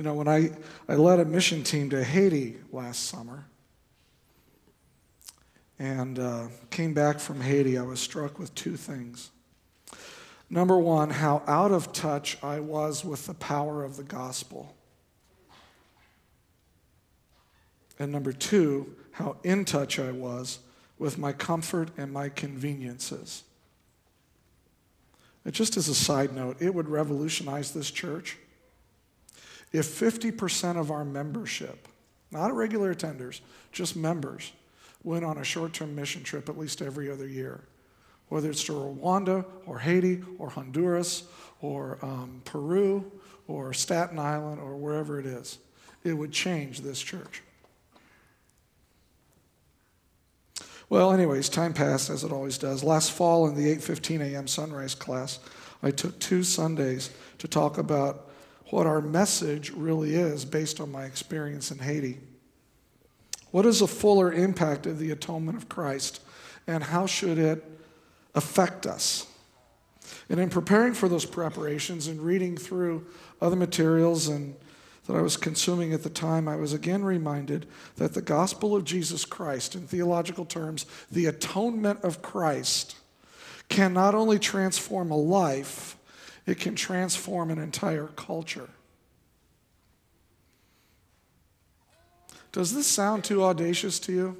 You know, when I, I led a mission team to Haiti last summer and uh, came back from Haiti, I was struck with two things. Number one, how out of touch I was with the power of the gospel. And number two, how in touch I was with my comfort and my conveniences. And just as a side note, it would revolutionize this church if 50% of our membership, not regular attenders, just members, went on a short term mission trip at least every other year, whether it's to Rwanda or Haiti or Honduras or um, Peru or Staten Island or wherever it is, it would change this church. Well, anyways, time passed as it always does. Last fall in the 8:15 a.m. sunrise class, I took two Sundays to talk about what our message really is based on my experience in Haiti. What is a fuller impact of the atonement of Christ and how should it affect us? And in preparing for those preparations and reading through other materials and that I was consuming at the time, I was again reminded that the gospel of Jesus Christ, in theological terms, the atonement of Christ, can not only transform a life, it can transform an entire culture. Does this sound too audacious to you?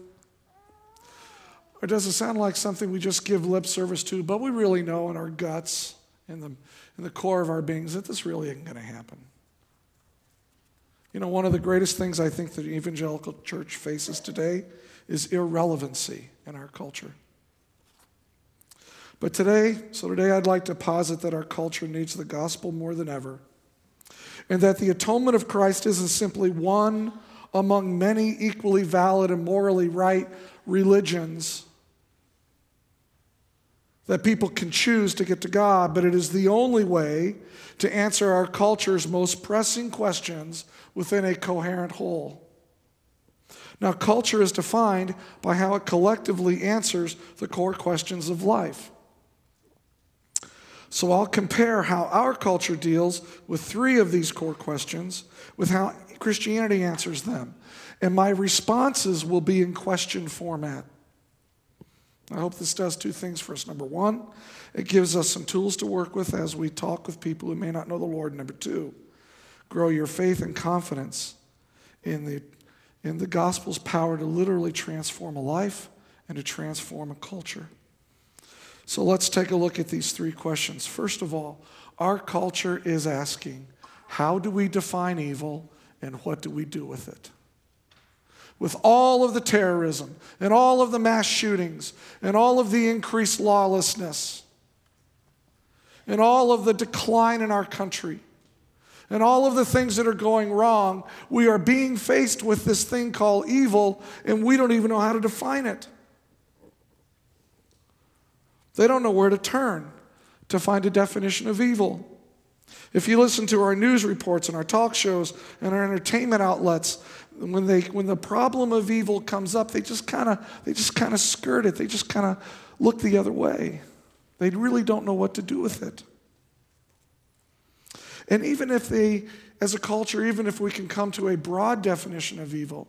Or does it sound like something we just give lip service to, but we really know in our guts, in the, in the core of our beings, that this really isn't going to happen? You know, one of the greatest things I think the evangelical church faces today is irrelevancy in our culture. But today, so today I'd like to posit that our culture needs the gospel more than ever, and that the atonement of Christ isn't simply one among many equally valid and morally right religions that people can choose to get to God, but it is the only way to answer our culture's most pressing questions within a coherent whole. Now, culture is defined by how it collectively answers the core questions of life. So I'll compare how our culture deals with three of these core questions with how Christianity answers them. And my responses will be in question format. I hope this does two things for us. Number one, it gives us some tools to work with as we talk with people who may not know the Lord. Number two, grow your faith and confidence in the, in the gospel's power to literally transform a life and to transform a culture. So let's take a look at these three questions. First of all, our culture is asking how do we define evil and what do we do with it? With all of the terrorism and all of the mass shootings and all of the increased lawlessness and all of the decline in our country, and all of the things that are going wrong, we are being faced with this thing called evil, and we don't even know how to define it. They don't know where to turn to find a definition of evil. If you listen to our news reports and our talk shows and our entertainment outlets, when, they, when the problem of evil comes up, they just kind of they just kind of skirt it. They just kind of look the other way. They really don't know what to do with it. And even if they, as a culture, even if we can come to a broad definition of evil,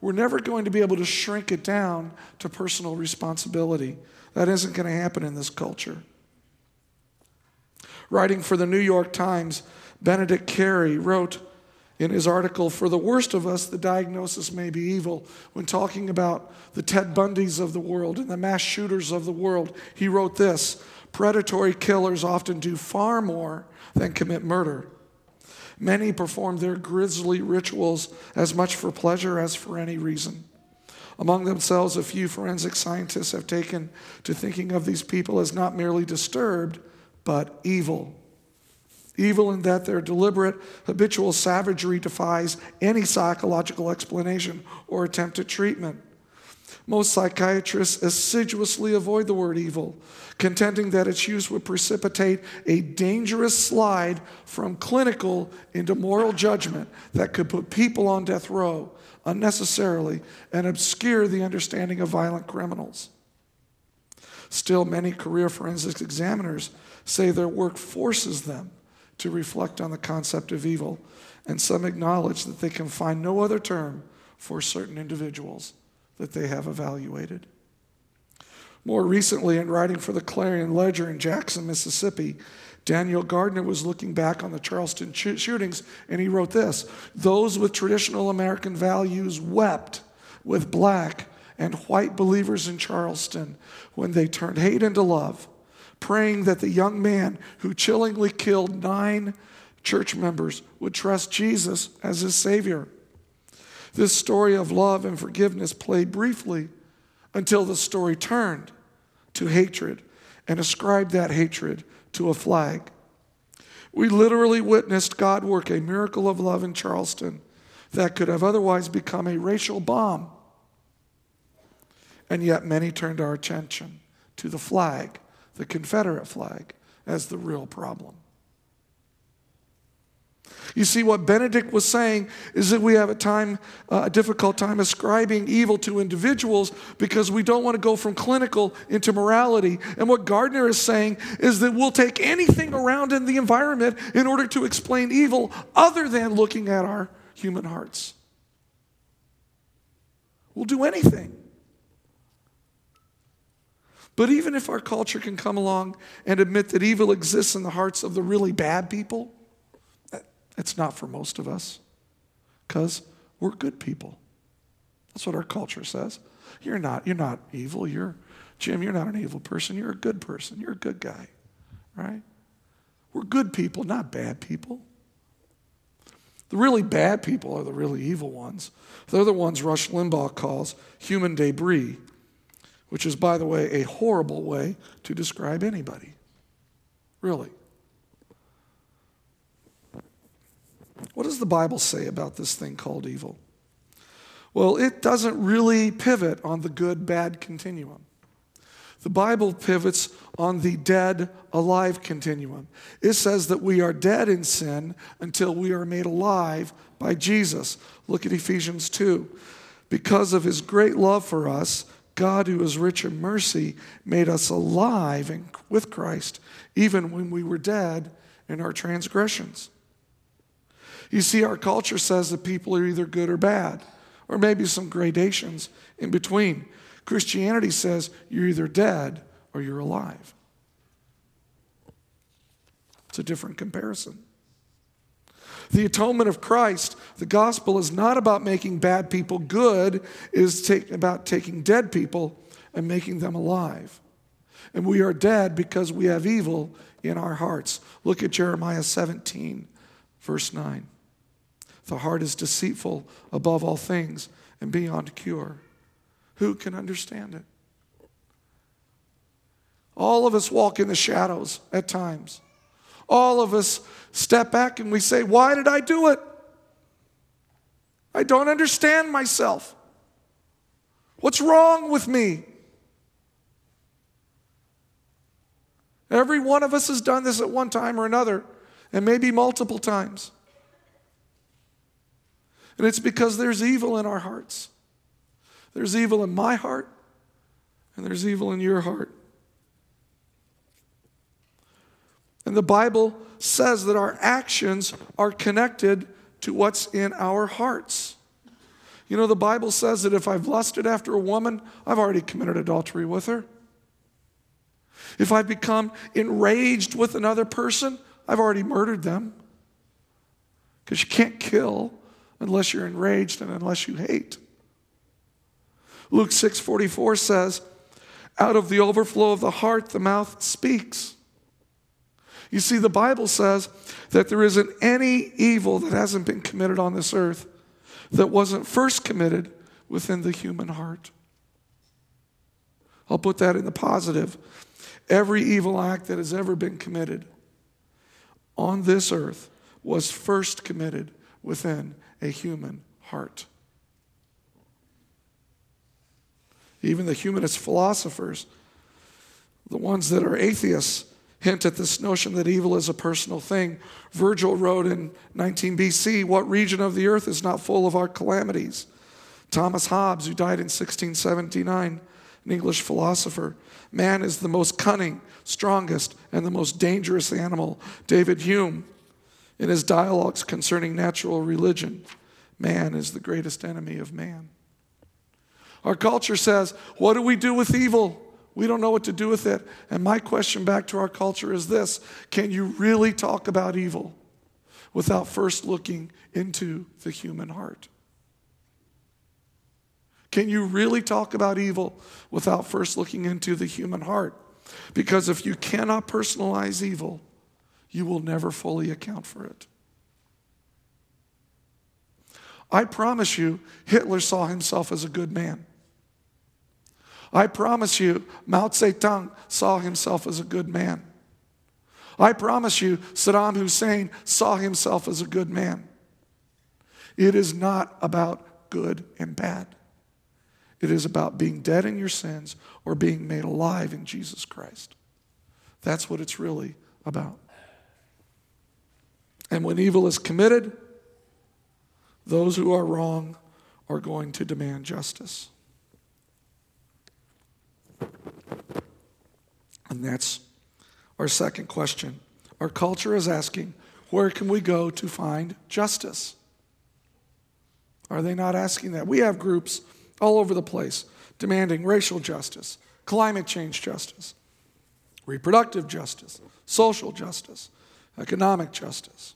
we're never going to be able to shrink it down to personal responsibility. That isn't going to happen in this culture. Writing for the New York Times, Benedict Carey wrote in his article, For the worst of us, the diagnosis may be evil. When talking about the Ted Bundys of the world and the mass shooters of the world, he wrote this Predatory killers often do far more than commit murder. Many perform their grisly rituals as much for pleasure as for any reason. Among themselves, a few forensic scientists have taken to thinking of these people as not merely disturbed, but evil. Evil in that their deliberate, habitual savagery defies any psychological explanation or attempt at treatment. Most psychiatrists assiduously avoid the word evil, contending that its use would precipitate a dangerous slide from clinical into moral judgment that could put people on death row unnecessarily and obscure the understanding of violent criminals. Still, many career forensics examiners say their work forces them to reflect on the concept of evil and some acknowledge that they can find no other term for certain individuals that they have evaluated. More recently, in writing for the Clarion Ledger in Jackson, Mississippi, Daniel Gardner was looking back on the Charleston shootings and he wrote this Those with traditional American values wept with black and white believers in Charleston when they turned hate into love, praying that the young man who chillingly killed nine church members would trust Jesus as his Savior. This story of love and forgiveness played briefly until the story turned to hatred and ascribed that hatred to a flag. We literally witnessed God work a miracle of love in Charleston that could have otherwise become a racial bomb. And yet, many turned our attention to the flag, the Confederate flag, as the real problem. You see, what Benedict was saying is that we have a time, uh, a difficult time ascribing evil to individuals because we don't want to go from clinical into morality. And what Gardner is saying is that we'll take anything around in the environment in order to explain evil other than looking at our human hearts. We'll do anything. But even if our culture can come along and admit that evil exists in the hearts of the really bad people, it's not for most of us because we're good people. That's what our culture says. You're not, you're not evil. You're, Jim, you're not an evil person. You're a good person. You're a good guy, right? We're good people, not bad people. The really bad people are the really evil ones. They're the ones Rush Limbaugh calls human debris, which is, by the way, a horrible way to describe anybody. Really. What does the Bible say about this thing called evil? Well, it doesn't really pivot on the good bad continuum. The Bible pivots on the dead alive continuum. It says that we are dead in sin until we are made alive by Jesus. Look at Ephesians 2. Because of his great love for us, God, who is rich in mercy, made us alive in, with Christ, even when we were dead in our transgressions. You see, our culture says that people are either good or bad, or maybe some gradations in between. Christianity says you're either dead or you're alive. It's a different comparison. The atonement of Christ, the gospel is not about making bad people good, it is take, about taking dead people and making them alive. And we are dead because we have evil in our hearts. Look at Jeremiah 17, verse 9. The heart is deceitful above all things and beyond cure. Who can understand it? All of us walk in the shadows at times. All of us step back and we say, Why did I do it? I don't understand myself. What's wrong with me? Every one of us has done this at one time or another, and maybe multiple times. And it's because there's evil in our hearts. There's evil in my heart, and there's evil in your heart. And the Bible says that our actions are connected to what's in our hearts. You know, the Bible says that if I've lusted after a woman, I've already committed adultery with her. If I've become enraged with another person, I've already murdered them. Because you can't kill unless you're enraged and unless you hate. Luke 6:44 says, "Out of the overflow of the heart the mouth speaks." You see the Bible says that there isn't any evil that hasn't been committed on this earth that wasn't first committed within the human heart. I'll put that in the positive. Every evil act that has ever been committed on this earth was first committed within a human heart. Even the humanist philosophers, the ones that are atheists, hint at this notion that evil is a personal thing. Virgil wrote in 19 BC, What region of the earth is not full of our calamities? Thomas Hobbes, who died in 1679, an English philosopher, man is the most cunning, strongest, and the most dangerous animal. David Hume, In his dialogues concerning natural religion, man is the greatest enemy of man. Our culture says, What do we do with evil? We don't know what to do with it. And my question back to our culture is this Can you really talk about evil without first looking into the human heart? Can you really talk about evil without first looking into the human heart? Because if you cannot personalize evil, you will never fully account for it. I promise you, Hitler saw himself as a good man. I promise you, Mao Zedong saw himself as a good man. I promise you, Saddam Hussein saw himself as a good man. It is not about good and bad. It is about being dead in your sins or being made alive in Jesus Christ. That's what it's really about. And when evil is committed, those who are wrong are going to demand justice. And that's our second question. Our culture is asking, where can we go to find justice? Are they not asking that? We have groups all over the place demanding racial justice, climate change justice, reproductive justice, social justice, economic justice.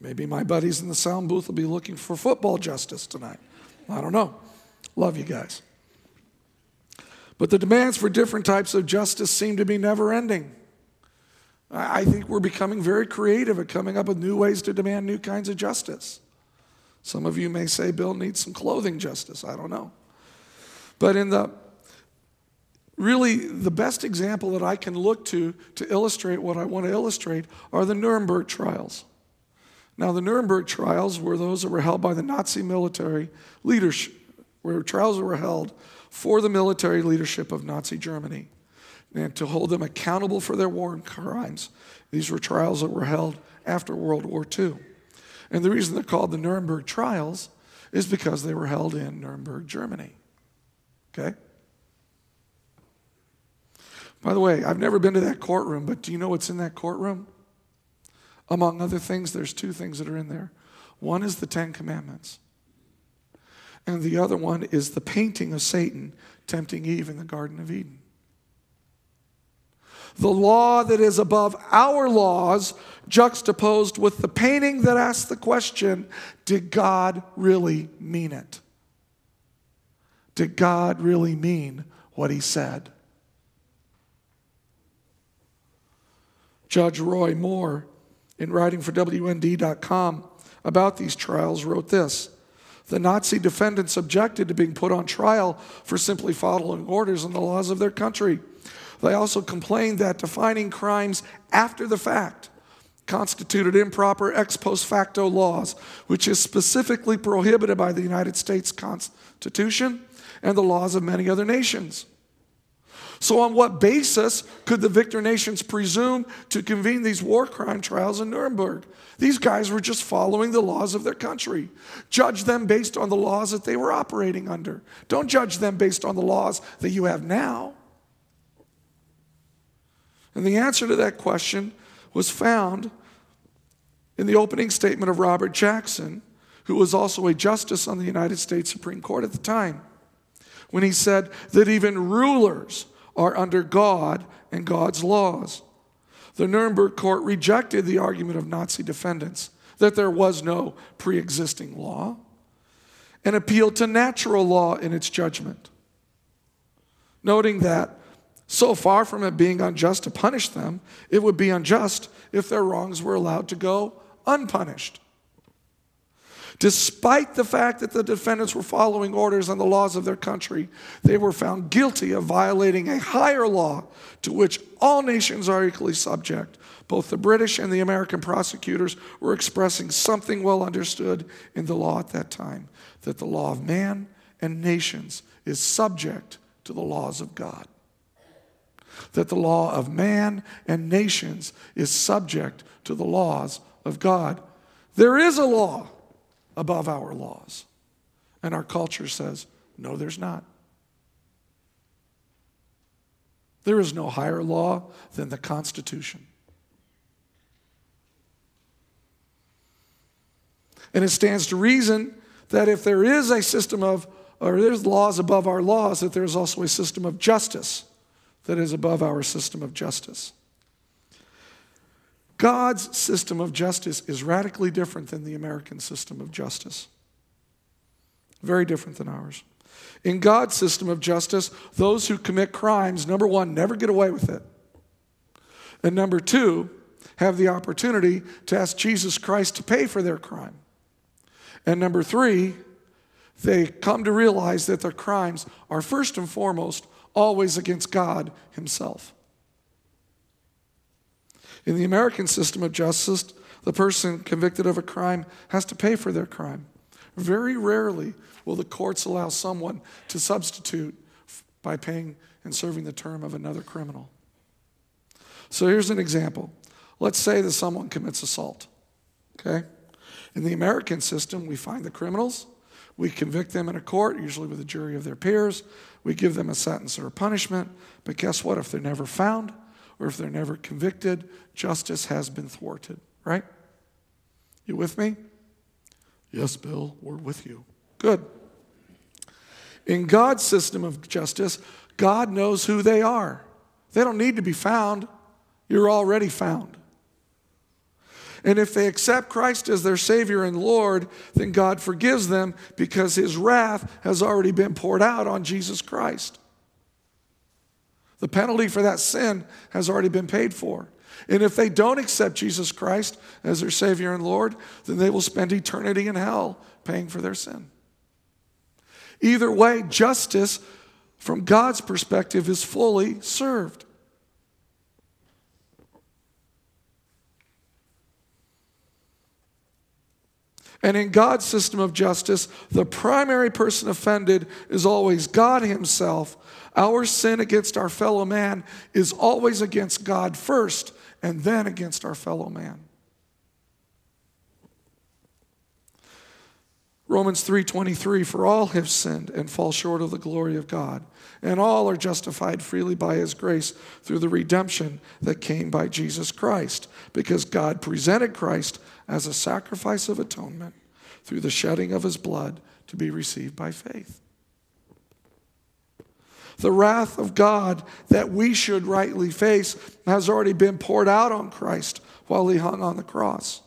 Maybe my buddies in the sound booth will be looking for football justice tonight. I don't know. Love you guys. But the demands for different types of justice seem to be never ending. I think we're becoming very creative at coming up with new ways to demand new kinds of justice. Some of you may say Bill needs some clothing justice. I don't know. But in the really the best example that I can look to to illustrate what I want to illustrate are the Nuremberg trials. Now, the Nuremberg trials were those that were held by the Nazi military leadership, where trials were held for the military leadership of Nazi Germany and to hold them accountable for their war crimes. These were trials that were held after World War II. And the reason they're called the Nuremberg trials is because they were held in Nuremberg, Germany. Okay? By the way, I've never been to that courtroom, but do you know what's in that courtroom? Among other things, there's two things that are in there. One is the Ten Commandments and the other one is the painting of Satan tempting Eve in the Garden of Eden. The law that is above our laws, juxtaposed with the painting that asks the question Did God really mean it? Did God really mean what he said? Judge Roy Moore, in writing for WND.com about these trials, wrote this the Nazi defendants objected to being put on trial for simply following orders and the laws of their country. They also complained that defining crimes after the fact constituted improper ex post facto laws, which is specifically prohibited by the United States Constitution and the laws of many other nations. So, on what basis could the victor nations presume to convene these war crime trials in Nuremberg? These guys were just following the laws of their country. Judge them based on the laws that they were operating under. Don't judge them based on the laws that you have now. And the answer to that question was found in the opening statement of Robert Jackson, who was also a justice on the United States Supreme Court at the time, when he said that even rulers are under God and God's laws. The Nuremberg court rejected the argument of Nazi defendants that there was no pre existing law and appealed to natural law in its judgment, noting that so far from it being unjust to punish them, it would be unjust if their wrongs were allowed to go unpunished. Despite the fact that the defendants were following orders and the laws of their country, they were found guilty of violating a higher law to which all nations are equally subject. Both the British and the American prosecutors were expressing something well understood in the law at that time that the law of man and nations is subject to the laws of God. That the law of man and nations is subject to the laws of God. There is a law above our laws. And our culture says, no, there's not. There is no higher law than the Constitution. And it stands to reason that if there is a system of, or there's laws above our laws, that there's also a system of justice that is above our system of justice. God's system of justice is radically different than the American system of justice. Very different than ours. In God's system of justice, those who commit crimes, number one, never get away with it. And number two, have the opportunity to ask Jesus Christ to pay for their crime. And number three, they come to realize that their crimes are first and foremost always against God Himself. In the American system of justice, the person convicted of a crime has to pay for their crime. Very rarely will the courts allow someone to substitute by paying and serving the term of another criminal. So here's an example. Let's say that someone commits assault. Okay? In the American system, we find the criminals, we convict them in a court, usually with a jury of their peers, we give them a sentence or a punishment, but guess what? If they're never found or if they're never convicted, justice has been thwarted, right? You with me? Yes, Bill, we're with you. Good. In God's system of justice, God knows who they are. They don't need to be found, you're already found. And if they accept Christ as their Savior and Lord, then God forgives them because His wrath has already been poured out on Jesus Christ. The penalty for that sin has already been paid for. And if they don't accept Jesus Christ as their Savior and Lord, then they will spend eternity in hell paying for their sin. Either way, justice from God's perspective is fully served. And in God's system of justice, the primary person offended is always God Himself. Our sin against our fellow man is always against God first and then against our fellow man. Romans 3:23 for all have sinned and fall short of the glory of God and all are justified freely by his grace through the redemption that came by Jesus Christ because God presented Christ as a sacrifice of atonement through the shedding of his blood to be received by faith. The wrath of God that we should rightly face has already been poured out on Christ while he hung on the cross.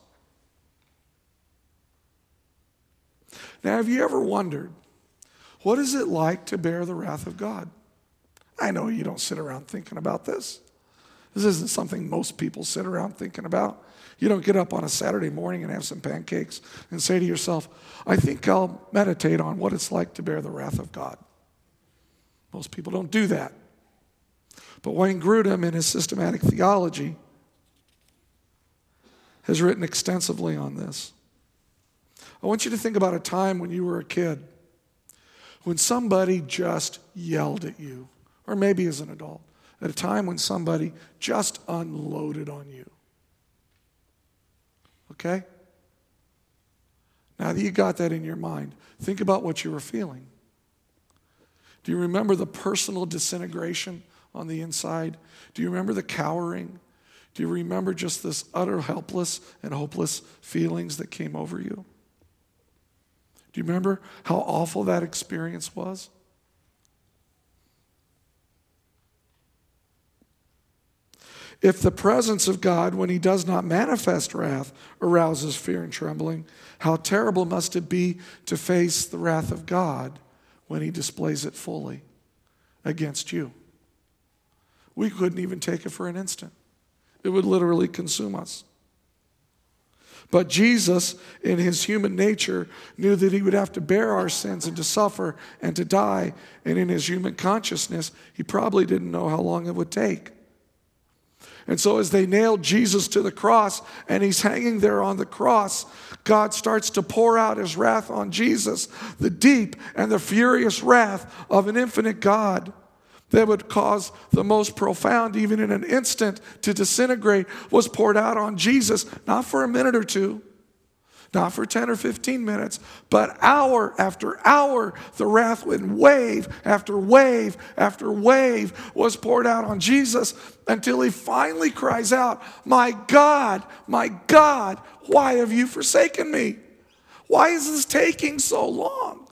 Now, have you ever wondered what is it like to bear the wrath of God? I know you don't sit around thinking about this. This isn't something most people sit around thinking about. You don't get up on a Saturday morning and have some pancakes and say to yourself, I think I'll meditate on what it's like to bear the wrath of God. Most people don't do that. But Wayne Grudem, in his systematic theology, has written extensively on this. I want you to think about a time when you were a kid, when somebody just yelled at you, or maybe as an adult, at a time when somebody just unloaded on you. Okay? Now that you got that in your mind, think about what you were feeling. Do you remember the personal disintegration on the inside? Do you remember the cowering? Do you remember just this utter helpless and hopeless feelings that came over you? Do you remember how awful that experience was? If the presence of God, when He does not manifest wrath, arouses fear and trembling, how terrible must it be to face the wrath of God when He displays it fully against you? We couldn't even take it for an instant, it would literally consume us. But Jesus, in his human nature, knew that he would have to bear our sins and to suffer and to die. And in his human consciousness, he probably didn't know how long it would take. And so, as they nailed Jesus to the cross and he's hanging there on the cross, God starts to pour out his wrath on Jesus, the deep and the furious wrath of an infinite God that would cause the most profound, even in an instant, to disintegrate was poured out on Jesus, not for a minute or two, not for 10 or 15 minutes, but hour after hour, the wrath in wave after wave after wave was poured out on Jesus until he finally cries out, My God, my God, why have you forsaken me? Why is this taking so long?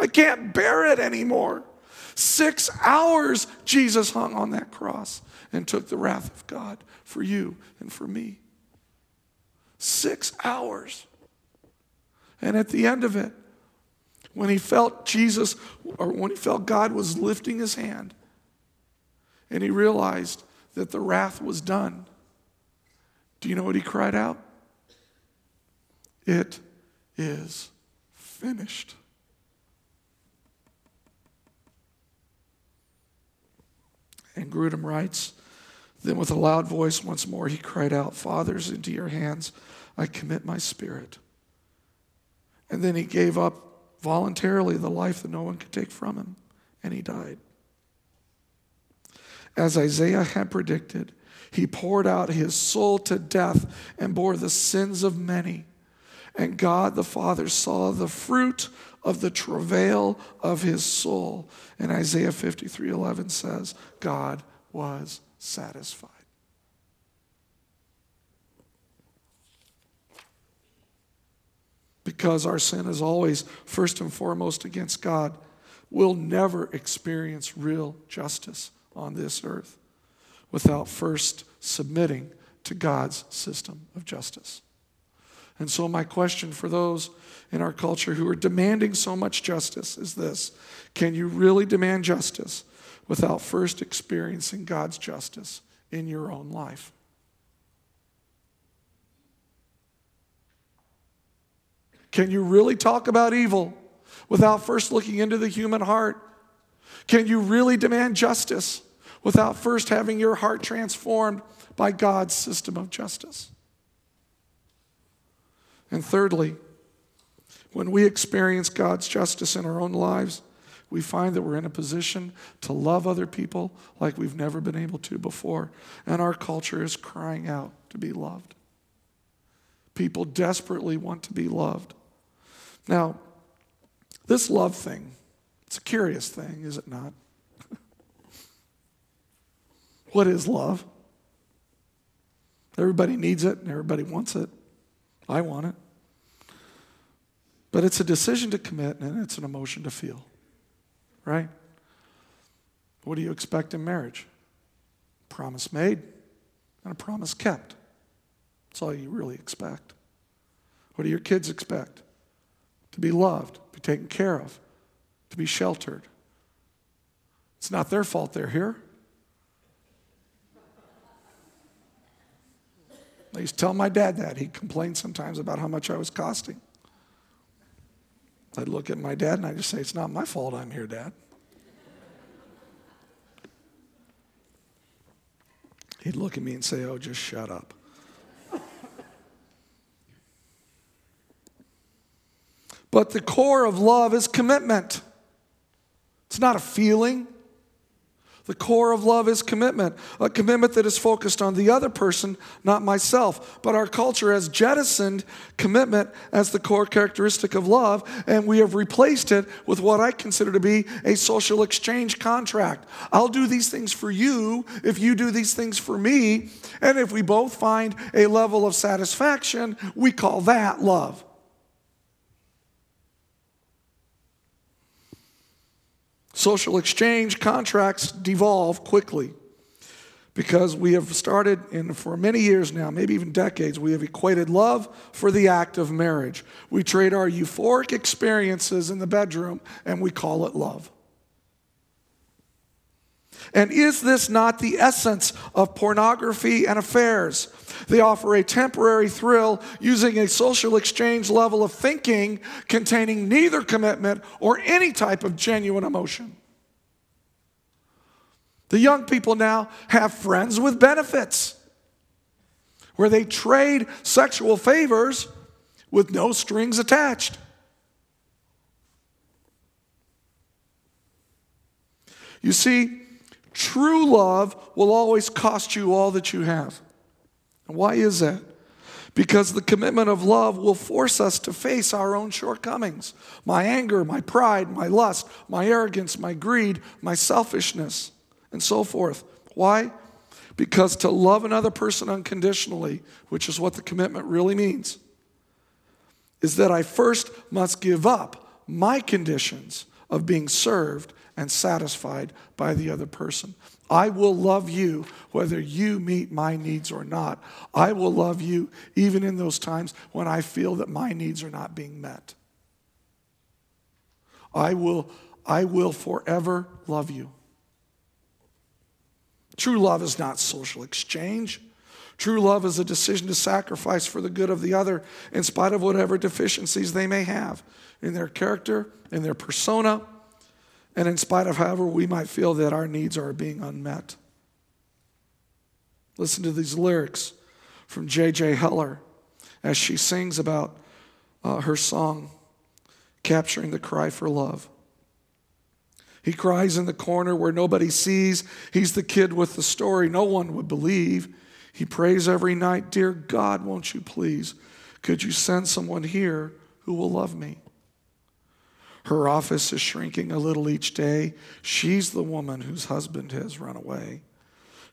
I can't bear it anymore. Six hours Jesus hung on that cross and took the wrath of God for you and for me. Six hours. And at the end of it, when he felt Jesus, or when he felt God was lifting his hand, and he realized that the wrath was done, do you know what he cried out? It is finished. And Grudem writes, Then with a loud voice once more he cried out, Fathers, into your hands I commit my spirit. And then he gave up voluntarily the life that no one could take from him, and he died. As Isaiah had predicted, he poured out his soul to death and bore the sins of many. And God the Father saw the fruit of the travail of his soul. And Isaiah 53 11 says, God was satisfied. Because our sin is always first and foremost against God, we'll never experience real justice on this earth without first submitting to God's system of justice. And so, my question for those in our culture who are demanding so much justice is this Can you really demand justice without first experiencing God's justice in your own life? Can you really talk about evil without first looking into the human heart? Can you really demand justice without first having your heart transformed by God's system of justice? And thirdly, when we experience God's justice in our own lives, we find that we're in a position to love other people like we've never been able to before. And our culture is crying out to be loved. People desperately want to be loved. Now, this love thing, it's a curious thing, is it not? what is love? Everybody needs it and everybody wants it. I want it. But it's a decision to commit and it's an emotion to feel, right? What do you expect in marriage? Promise made and a promise kept. That's all you really expect. What do your kids expect? To be loved, to be taken care of, to be sheltered. It's not their fault they're here. I used to tell my dad that. He complained sometimes about how much I was costing. I'd look at my dad and I'd just say, It's not my fault I'm here, Dad. He'd look at me and say, Oh, just shut up. but the core of love is commitment. It's not a feeling, the core of love is commitment, a commitment that is focused on the other person, not myself. But our culture has jettisoned commitment as the core characteristic of love, and we have replaced it with what I consider to be a social exchange contract. I'll do these things for you if you do these things for me. And if we both find a level of satisfaction, we call that love. Social exchange contracts devolve quickly because we have started, and for many years now, maybe even decades, we have equated love for the act of marriage. We trade our euphoric experiences in the bedroom and we call it love. And is this not the essence of pornography and affairs? They offer a temporary thrill using a social exchange level of thinking containing neither commitment or any type of genuine emotion. The young people now have friends with benefits where they trade sexual favors with no strings attached. You see, true love will always cost you all that you have. Why is that? Because the commitment of love will force us to face our own shortcomings my anger, my pride, my lust, my arrogance, my greed, my selfishness, and so forth. Why? Because to love another person unconditionally, which is what the commitment really means, is that I first must give up my conditions of being served and satisfied by the other person. I will love you whether you meet my needs or not. I will love you even in those times when I feel that my needs are not being met. I will, I will forever love you. True love is not social exchange. True love is a decision to sacrifice for the good of the other in spite of whatever deficiencies they may have in their character, in their persona, and in spite of however we might feel that our needs are being unmet. Listen to these lyrics from J.J. Heller as she sings about uh, her song, Capturing the Cry for Love. He cries in the corner where nobody sees. He's the kid with the story no one would believe. He prays every night, Dear God, won't you please? Could you send someone here who will love me? Her office is shrinking a little each day. She's the woman whose husband has run away.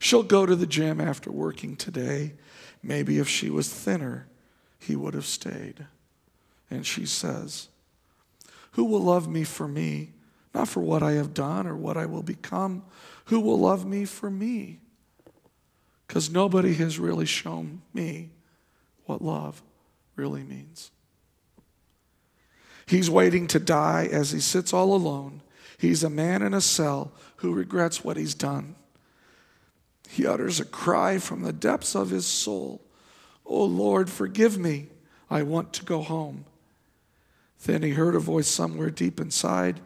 She'll go to the gym after working today. Maybe if she was thinner, he would have stayed. And she says, Who will love me for me? Not for what I have done or what I will become. Who will love me for me? Because nobody has really shown me what love really means. He's waiting to die as he sits all alone. He's a man in a cell who regrets what he's done. He utters a cry from the depths of his soul Oh Lord, forgive me. I want to go home. Then he heard a voice somewhere deep inside,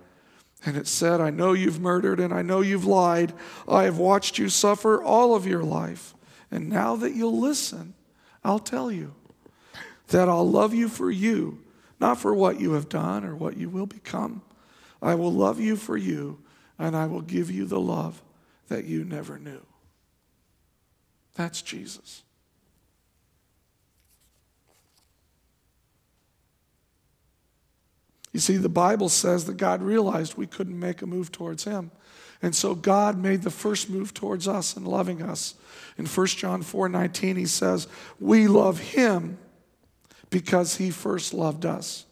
and it said, I know you've murdered and I know you've lied. I have watched you suffer all of your life. And now that you'll listen, I'll tell you that I'll love you for you not for what you have done or what you will become. I will love you for you, and I will give you the love that you never knew. That's Jesus. You see, the Bible says that God realized we couldn't make a move towards Him. And so God made the first move towards us in loving us. In 1 John 4 19, He says, We love Him because he first loved us.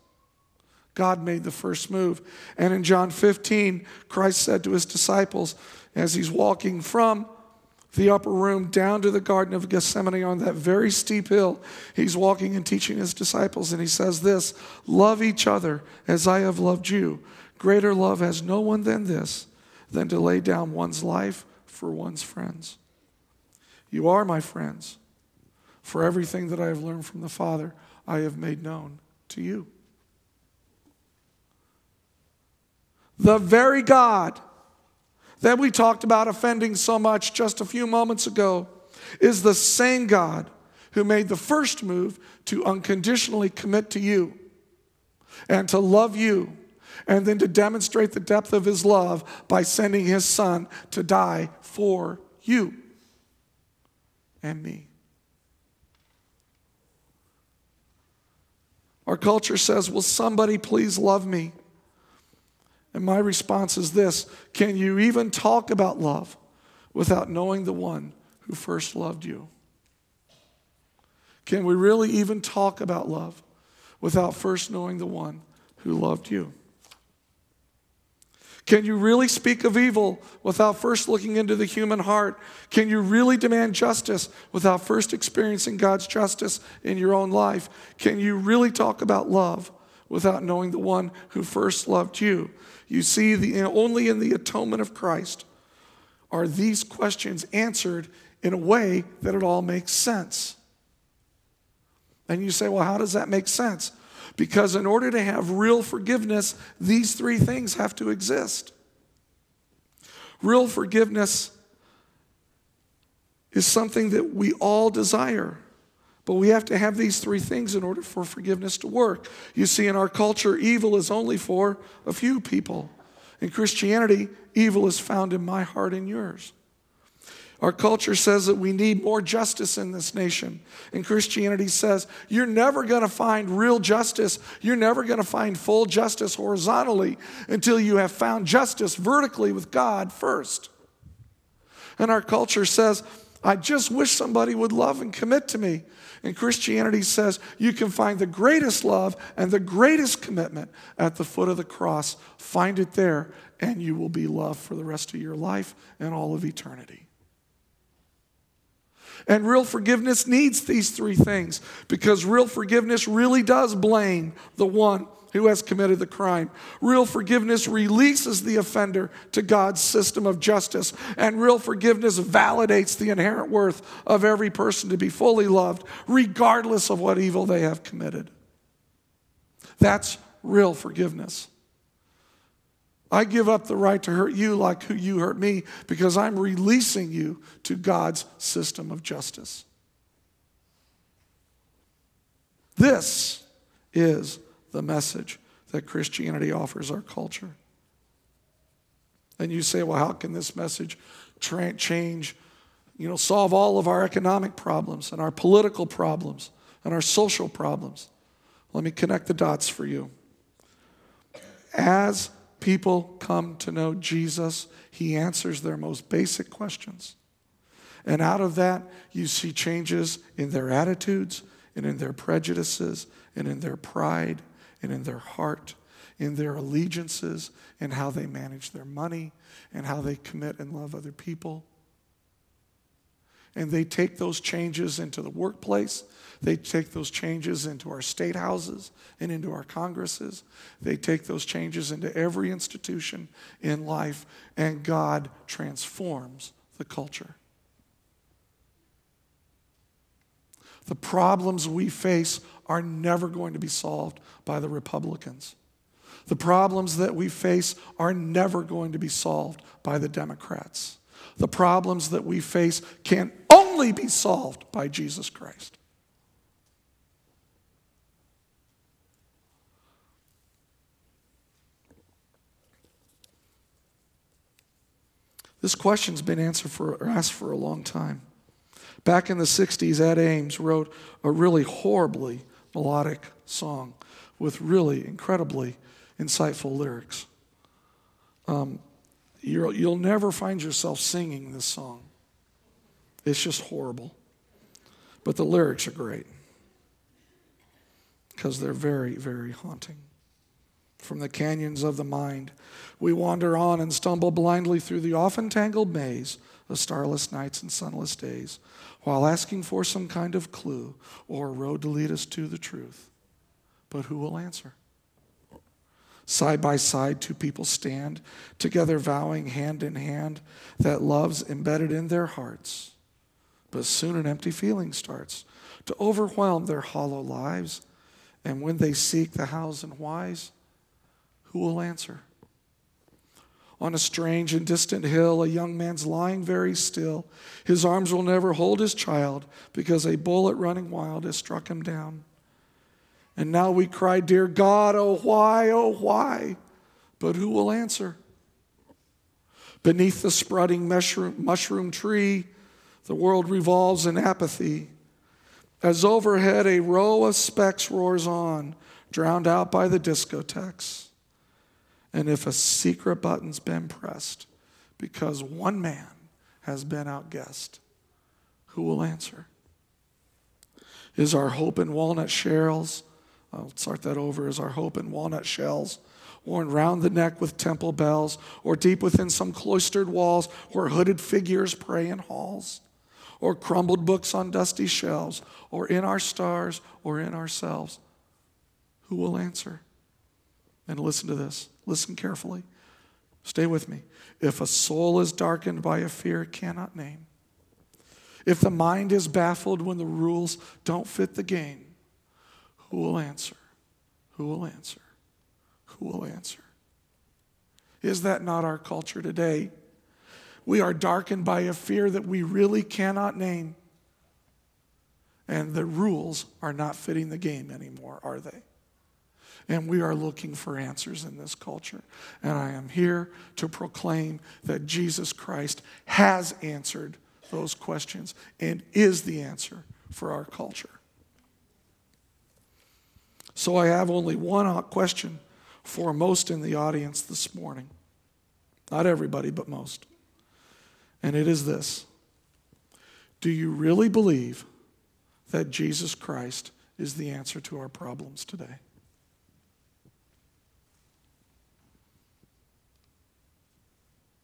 God made the first move. And in John 15, Christ said to his disciples as he's walking from the upper room down to the Garden of Gethsemane on that very steep hill, he's walking and teaching his disciples, and he says this Love each other as I have loved you. Greater love has no one than this, than to lay down one's life for one's friends. You are my friends, for everything that I have learned from the Father. I have made known to you. The very God that we talked about offending so much just a few moments ago is the same God who made the first move to unconditionally commit to you and to love you and then to demonstrate the depth of his love by sending his son to die for you and me. Our culture says, Will somebody please love me? And my response is this Can you even talk about love without knowing the one who first loved you? Can we really even talk about love without first knowing the one who loved you? Can you really speak of evil without first looking into the human heart? Can you really demand justice without first experiencing God's justice in your own life? Can you really talk about love without knowing the one who first loved you? You see, the, only in the atonement of Christ are these questions answered in a way that it all makes sense. And you say, well, how does that make sense? Because in order to have real forgiveness, these three things have to exist. Real forgiveness is something that we all desire. But we have to have these three things in order for forgiveness to work. You see, in our culture, evil is only for a few people. In Christianity, evil is found in my heart and yours. Our culture says that we need more justice in this nation. And Christianity says you're never going to find real justice. You're never going to find full justice horizontally until you have found justice vertically with God first. And our culture says I just wish somebody would love and commit to me. And Christianity says you can find the greatest love and the greatest commitment at the foot of the cross. Find it there, and you will be loved for the rest of your life and all of eternity. And real forgiveness needs these three things because real forgiveness really does blame the one who has committed the crime. Real forgiveness releases the offender to God's system of justice, and real forgiveness validates the inherent worth of every person to be fully loved, regardless of what evil they have committed. That's real forgiveness. I give up the right to hurt you like who you hurt me because I'm releasing you to God's system of justice. This is the message that Christianity offers our culture. And you say, well, how can this message tra- change, you know, solve all of our economic problems and our political problems and our social problems? Let me connect the dots for you. As people come to know Jesus, he answers their most basic questions. And out of that, you see changes in their attitudes and in their prejudices and in their pride and in their heart, in their allegiances, and how they manage their money, and how they commit and love other people. And they take those changes into the workplace. They take those changes into our state houses and into our congresses. They take those changes into every institution in life, and God transforms the culture. The problems we face are never going to be solved by the Republicans. The problems that we face are never going to be solved by the Democrats. The problems that we face can only be solved by Jesus Christ. This question's been answered for, or asked for a long time. Back in the 60s, Ed Ames wrote a really horribly melodic song with really incredibly insightful lyrics. Um, you'll, you'll never find yourself singing this song. It's just horrible. But the lyrics are great because they're very, very haunting. From the canyons of the mind, we wander on and stumble blindly through the often tangled maze of starless nights and sunless days while asking for some kind of clue or a road to lead us to the truth. But who will answer? Side by side, two people stand, together vowing hand in hand that love's embedded in their hearts. But soon an empty feeling starts to overwhelm their hollow lives. And when they seek the hows and whys, who will answer? On a strange and distant hill, a young man's lying very still. His arms will never hold his child because a bullet running wild has struck him down. And now we cry, Dear God, oh why, oh why? But who will answer? Beneath the spreading mushroom, mushroom tree, the world revolves in apathy. As overhead a row of specks roars on, drowned out by the discotheques. And if a secret button's been pressed because one man has been outguessed, who will answer? Is our hope in walnut shells? I'll start that over. Is our hope in walnut shells? Worn round the neck with temple bells, or deep within some cloistered walls where hooded figures pray in halls, or crumbled books on dusty shelves, or in our stars, or in ourselves? Who will answer? And listen to this. Listen carefully. Stay with me. If a soul is darkened by a fear it cannot name, if the mind is baffled when the rules don't fit the game, who will answer? Who will answer? Who will answer? Is that not our culture today? We are darkened by a fear that we really cannot name. And the rules are not fitting the game anymore, are they? And we are looking for answers in this culture. And I am here to proclaim that Jesus Christ has answered those questions and is the answer for our culture. So I have only one question for most in the audience this morning. Not everybody, but most. And it is this Do you really believe that Jesus Christ is the answer to our problems today?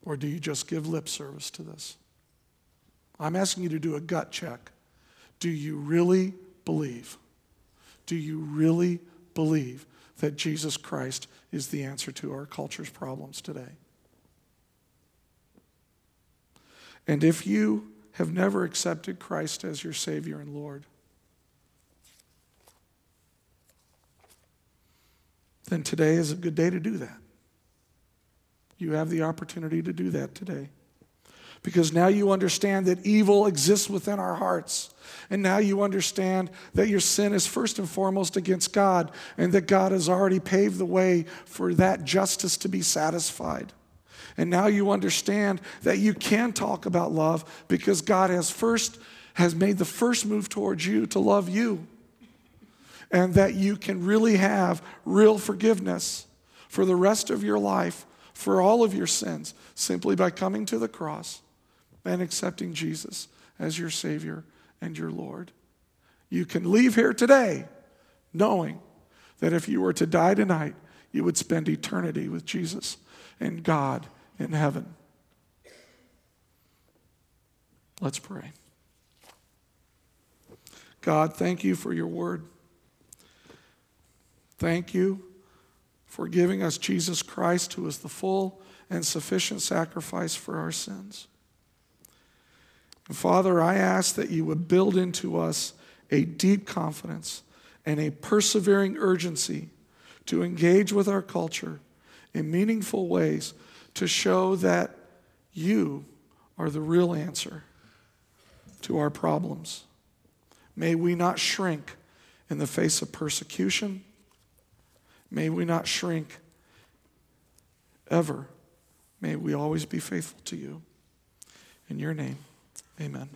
Or do you just give lip service to this? I'm asking you to do a gut check. Do you really believe? Do you really believe that Jesus Christ is the answer to our culture's problems today? And if you have never accepted Christ as your Savior and Lord, then today is a good day to do that. You have the opportunity to do that today. Because now you understand that evil exists within our hearts. And now you understand that your sin is first and foremost against God, and that God has already paved the way for that justice to be satisfied. And now you understand that you can talk about love because God has first has made the first move towards you to love you. And that you can really have real forgiveness for the rest of your life for all of your sins simply by coming to the cross and accepting Jesus as your Savior and your Lord. You can leave here today knowing that if you were to die tonight, you would spend eternity with Jesus and God in heaven. Let's pray. God, thank you for your word. Thank you for giving us Jesus Christ, who is the full and sufficient sacrifice for our sins. And Father, I ask that you would build into us a deep confidence and a persevering urgency to engage with our culture in meaningful ways to show that you are the real answer to our problems. May we not shrink in the face of persecution May we not shrink ever. May we always be faithful to you. In your name, amen.